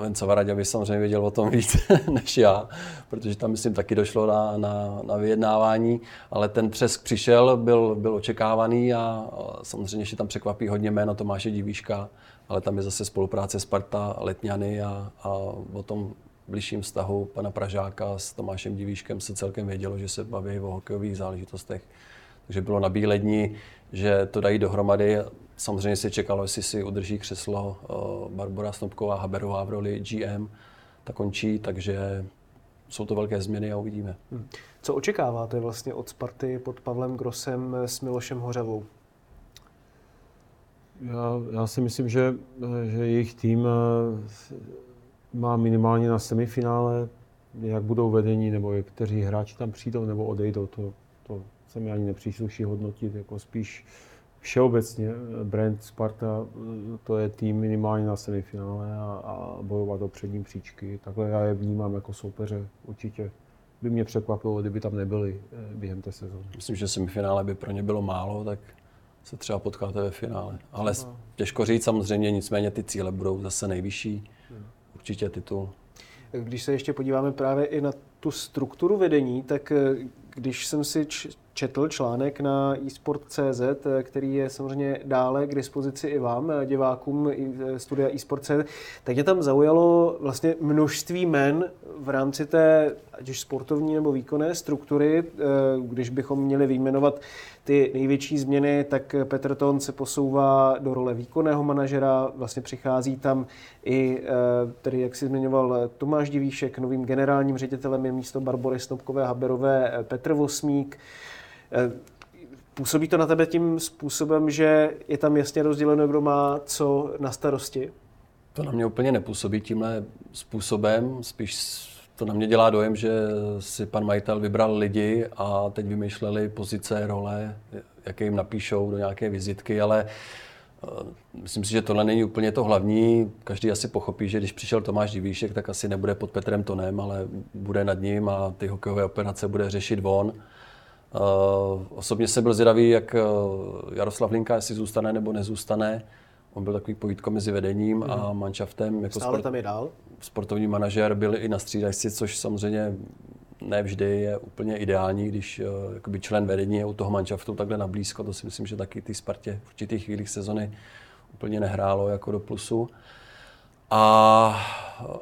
Vence Varadě by samozřejmě věděl o tom víc než já, protože tam, myslím, taky došlo na, na, na vyjednávání, ale ten třesk přišel, byl, byl očekávaný a, a samozřejmě ještě tam překvapí hodně jméno Tomáše Divíška, ale tam je zase spolupráce Sparta, Letňany a, a o tom bližším vztahu pana Pražáka s Tomášem Divíškem se celkem vědělo, že se baví o hokejových záležitostech. Takže bylo na bílé dní, že to dají dohromady. Samozřejmě se čekalo, jestli si udrží křeslo eh, Barbara Snobková Haberová v roli GM, ta končí, takže jsou to velké změny a uvidíme. Hmm. Co očekáváte vlastně od Sparty pod Pavlem Grosem s Milošem Hořavou? Já, já si myslím, že, že jejich tým eh, má minimálně na semifinále, jak budou vedení, nebo jak kteří hráči tam přijdou nebo odejdou, to, to se mi ani nepřísluší hodnotit, jako spíš všeobecně brand Sparta, to je tým minimálně na semifinále a, a bojovat o přední příčky. Takhle já je vnímám jako soupeře. Určitě by mě překvapilo, kdyby tam nebyli eh, během té sezóny. Myslím, že semifinále by pro ně bylo málo, tak se třeba potkáte ve finále. Ale no. těžko říct samozřejmě, nicméně ty cíle budou zase nejvyšší. No. Určitě titul. Když se ještě podíváme právě i na tu strukturu vedení, tak eh, když jsem si četl článek na eSport.cz, který je samozřejmě dále k dispozici i vám, divákům studia eSport.cz, tak mě tam zaujalo vlastně množství men v rámci té, ať už sportovní nebo výkonné struktury. Eh, když bychom měli vyjmenovat ty největší změny, tak Petr Ton se posouvá do role výkonného manažera, vlastně přichází tam i, eh, tedy jak si zmiňoval Tomáš Divíšek, novým generálním ředitelem je místo Barbory Snobkové Haberové Petr Vosmík. Eh, působí to na tebe tím způsobem, že je tam jasně rozděleno, kdo má co na starosti? To na mě úplně nepůsobí tímhle způsobem, spíš to na mě dělá dojem, že si pan majitel vybral lidi a teď vymýšleli pozice, role, jaké jim napíšou do nějaké vizitky, ale eh, myslím si, že tohle není úplně to hlavní. Každý asi pochopí, že když přišel Tomáš Divíšek, tak asi nebude pod Petrem Tonem, ale bude nad ním a ty hokejové operace bude řešit von. Uh, osobně jsem byl zvědavý, jak uh, Jaroslav Linka, jestli zůstane nebo nezůstane. On byl takový pojítko mezi vedením mm. a mhm. manšaftem. Jako Stále sport, tam je dál? Sportovní manažer byl i na střídačci, což samozřejmě ne vždy je úplně ideální, když uh, jakoby člen vedení je u toho manšaftu takhle nablízko. To si myslím, že taky ty Spartě v určitých chvílích sezony úplně nehrálo jako do plusu. A,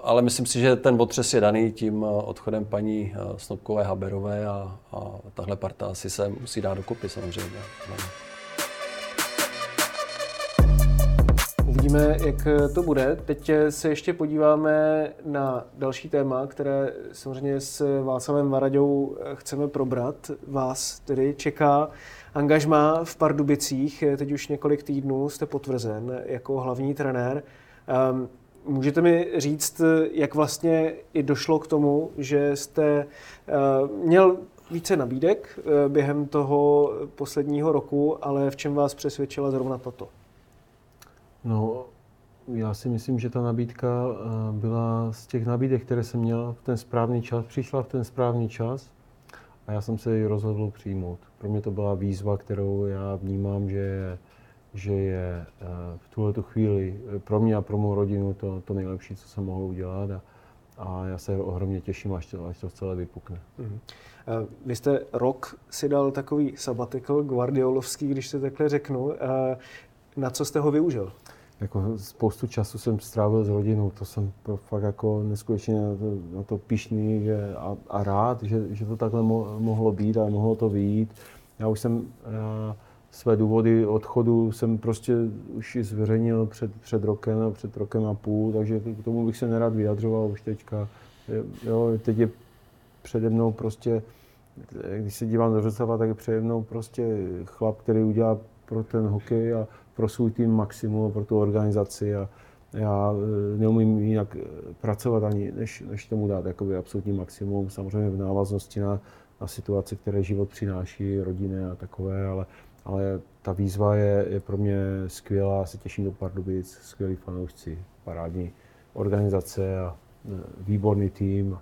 ale myslím si, že ten otřes je daný tím eh, odchodem paní eh, Snobkové Haberové a, a tahle parta asi se musí dát dokupy samozřejmě. Uvidíme, jak to bude. Teď se ještě podíváme na další téma, které samozřejmě s Václavem Varaďou chceme probrat. Vás tedy čeká angažma v Pardubicích. Teď už několik týdnů jste potvrzen jako hlavní trenér. Um, Můžete mi říct, jak vlastně i došlo k tomu, že jste uh, měl více nabídek uh, během toho posledního roku, ale v čem vás přesvědčila zrovna tato? No, já si myslím, že ta nabídka uh, byla z těch nabídek, které jsem měl v ten správný čas, přišla v ten správný čas a já jsem se ji rozhodl přijmout. Pro mě to byla výzva, kterou já vnímám, že že je eh, v tuhle chvíli eh, pro mě a pro mou rodinu to, to nejlepší, co jsem mohl udělat. A, a já se ohromně těším, až to, až to celé vypukne. Mm-hmm. Vy jste rok si dal takový sabbatical guardiolovský, když se takhle řeknu. Na co jste ho využil? Jako spoustu času jsem strávil s rodinou, to jsem fakt jako neskutečně na to, na to pišný že, a, a rád, že, že to takhle mo, mohlo být a mohlo to vyjít. Já už jsem já, své důvody odchodu jsem prostě už zveřejnil před, před rokem a před rokem a půl, takže k tomu bych se nerad vyjadřoval už teďka. Jo, teď je přede mnou prostě, když se dívám do zrcadla, tak je přede mnou prostě chlap, který udělá pro ten hokej a pro svůj tým maximum, pro tu organizaci a já e, neumím jinak pracovat ani, než, než tomu dát jakoby absolutní maximum, samozřejmě v návaznosti na, na situace, které život přináší, rodiny a takové, ale ale ta výzva je, je pro mě skvělá, se těším do Pardubic, skvělí fanoušci, parádní organizace a e, výborný tým.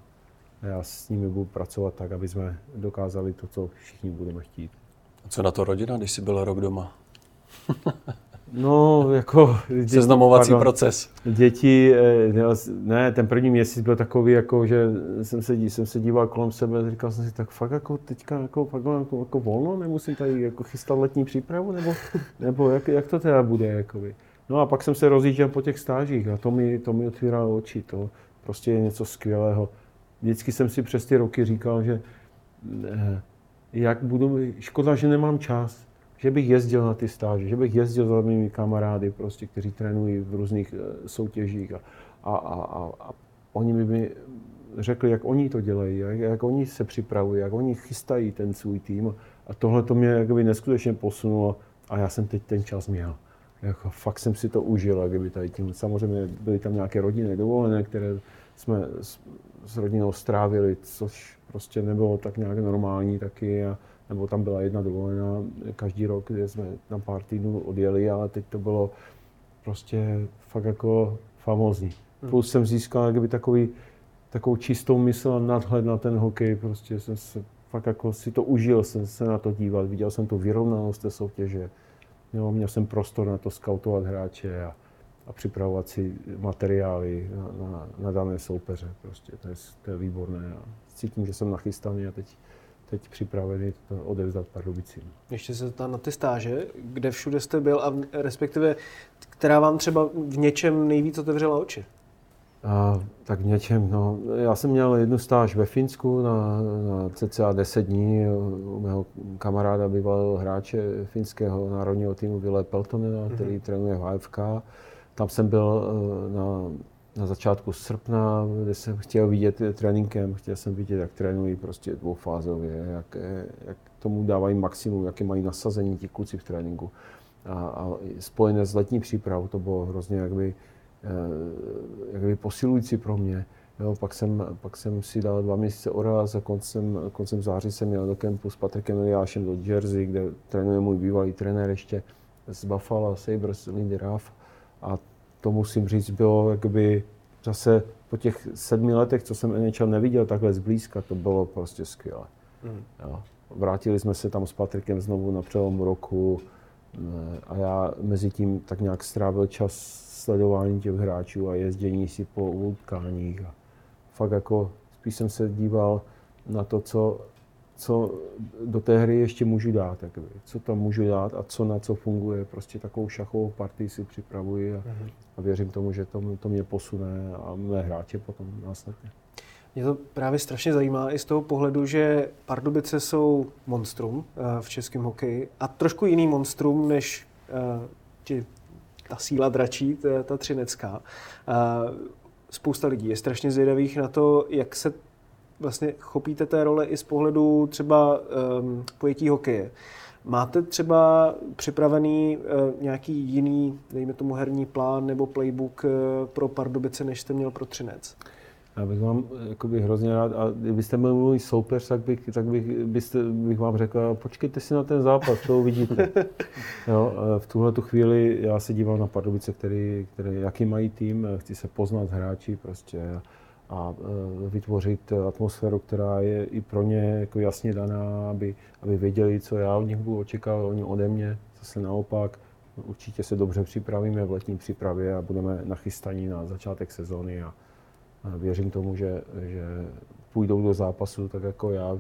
Já s nimi budu pracovat tak, aby jsme dokázali to, co všichni budeme chtít. A co na to rodina, když jsi byl rok doma? No, jako... Seznamovací pardon, proces. Děti, eh, ne, ten první měsíc byl takový, jako, že jsem se, jsem se díval kolem sebe a říkal jsem si, tak fakt jako teďka jako, fakt jako, jako volno, nemusím tady jako chystat letní přípravu, nebo, nebo jak, jak to teda bude, jakoby. No a pak jsem se rozjížděl po těch stážích a to mi, to mi otvíralo oči, to prostě je něco skvělého. Vždycky jsem si přes ty roky říkal, že eh, jak budu, škoda, že nemám čas, že bych jezdil na ty stáže, že bych jezdil za mými kamarády, prostě, kteří trénují v různých eh, soutěžích a, a, a, a oni by mi řekli, jak oni to dělají, jak, jak oni se připravují, jak oni chystají ten svůj tým. A tohle to mě jakoby neskutečně posunulo a já jsem teď ten čas měl. Jako, fakt jsem si to užil, jak by tady tím. Samozřejmě byly tam nějaké rodinné dovolené, které jsme s, s rodinou strávili, což prostě nebylo tak nějak normální taky. A, nebo tam byla jedna dovolená každý rok, kde jsme na pár týdnů odjeli, ale teď to bylo prostě fakt jako famózní. Hmm. Plus jsem získal jakoby takový, takovou čistou mysl a nadhled na ten hokej, prostě jsem se fakt jako si to užil, jsem se na to dívat, viděl jsem tu vyrovnanost té soutěže, jo, měl jsem prostor na to skautovat hráče a, a připravovat si materiály na, na, na dané soupeře, prostě to je, to je výborné a cítím, že jsem nachystaný a teď teď připravený to odevzdat Pardubicím. Ještě se tam na ty stáže, kde všude jste byl a respektive, která vám třeba v něčem nejvíc otevřela oči? A, tak v něčem, no. Já jsem měl jednu stáž ve Finsku na, na cca 10 dní u mého kamaráda, bývalého hráče finského národního týmu Ville Peltonena, mm-hmm. který trénuje v AFK. Tam jsem byl eh, na na začátku srpna, kde jsem chtěl vidět tréninkem, chtěl jsem vidět, jak trénují prostě dvoufázově, jak, jak tomu dávají maximum, jaké mají nasazení ti kluci v tréninku. A, a spojené s letní přípravou to bylo hrozně jakby, eh, jakby posilující pro mě. Jo, pak, jsem, pak jsem si dal dva měsíce oraz a koncem, koncem září jsem měl do kempu s Patrikem Eliášem do Jersey, kde trénuje můj bývalý trenér ještě z Buffalo Sabres, Lindy Ruff. A to musím říct, bylo jakoby zase po těch sedmi letech, co jsem NHL neviděl takhle zblízka, to bylo prostě skvělé. Mm. Jo. Vrátili jsme se tam s Patrikem znovu na přelomu roku a já mezi tím tak nějak strávil čas sledování těch hráčů a jezdění si po utkáních. A fakt jako spíš jsem se díval na to, co co do té hry ještě můžu dát, jakoby. co tam můžu dát a co na co funguje. Prostě takovou šachovou partii si připravuji a, uh-huh. a věřím tomu, že to, to mě posune a mé hráče potom následně. Mě to právě strašně zajímá i z toho pohledu, že Pardubice jsou monstrum eh, v českém hokeji a trošku jiný monstrum než uh, ti, ta síla dračí, ta, ta třinecká. Uh, spousta lidí je strašně zvědavých na to, jak se vlastně chopíte té role i z pohledu třeba um, pojetí hokeje. Máte třeba připravený uh, nějaký jiný, dejme tomu herní plán nebo playbook uh, pro Pardubice, než jste měl pro Třinec? Já bych vám jakoby, hrozně rád, a kdybyste byl můj soupeř, tak bych, tak bych, byste, bych vám řekl, počkejte si na ten zápas, to uvidíte. jo, v tuhle tu chvíli já se dívám na Pardubice, který, který, jaký mají tým, chci se poznat hráči prostě a e, vytvořit atmosféru, která je i pro ně jako jasně daná, aby, aby věděli, co já od nich budu očekávat, oni ode mě. Zase naopak, určitě se dobře připravíme v letní přípravě a budeme nachystaní na začátek sezóny a, a věřím tomu, že, že půjdou do zápasu tak jako já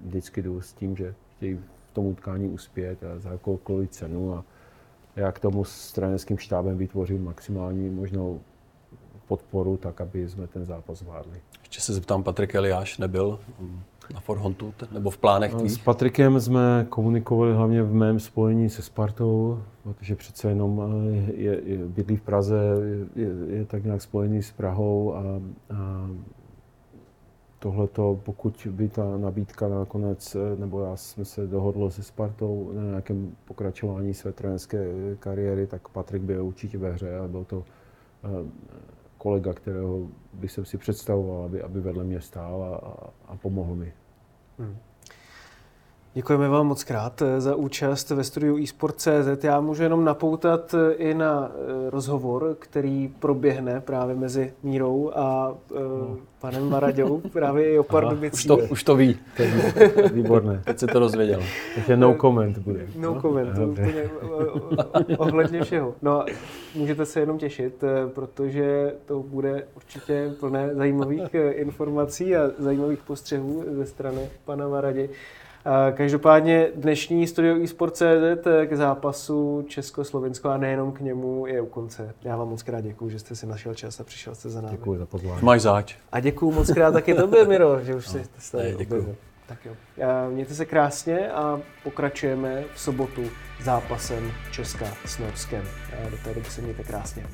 vždycky jdu s tím, že chtějí v tom utkání uspět a za jakoukoliv cenu a já k tomu s trenerským štábem vytvořím maximální možnou podporu, tak aby jsme ten zápas zvládli. Ještě se zeptám, Patrik Eliáš nebyl na Forhontu nebo v plánech tvých? S Patrikem jsme komunikovali hlavně v mém spojení se Spartou, protože přece jenom eh, je, je, bydlí v Praze, je, je tak nějak spojený s Prahou a, a tohleto, pokud by ta nabídka nakonec, eh, nebo já jsem se dohodl se Spartou na nějakém pokračování své trenerské kariéry, tak Patrik byl určitě ve hře a byl to eh, kolega, kterého bych jsem si představoval, aby, aby vedle mě stál a, a, pomohl mi. Hmm. Děkujeme vám moc krát eh, za účast ve studiu eSport.cz. Já můžu jenom napoutat eh, i na eh, rozhovor, který proběhne právě mezi Mírou a uh, panem Maraďou, právě i o Pardubicí. Už to, už to ví. Výborné. Teď se to dozvěděl. Takže no comment bude. No comment, to úplně ohledně všeho. No, můžete se jenom těšit, protože to bude určitě plné zajímavých informací a zajímavých postřehů ze strany pana Maradi. Každopádně dnešní studio eSport.cz k zápasu Česko-Slovensko a nejenom k němu je u konce. Já vám moc krát děkuji, že jste si našel čas a přišel jste za námi. Děkuji za pozvání. Máš záč. A děkuji moc krát taky tobě, Miro, že už jste no, tady Děkuji. Tak jo. Mějte se krásně a pokračujeme v sobotu zápasem Česka s Norskem. Do té doby se mějte krásně.